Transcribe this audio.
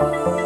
Bye.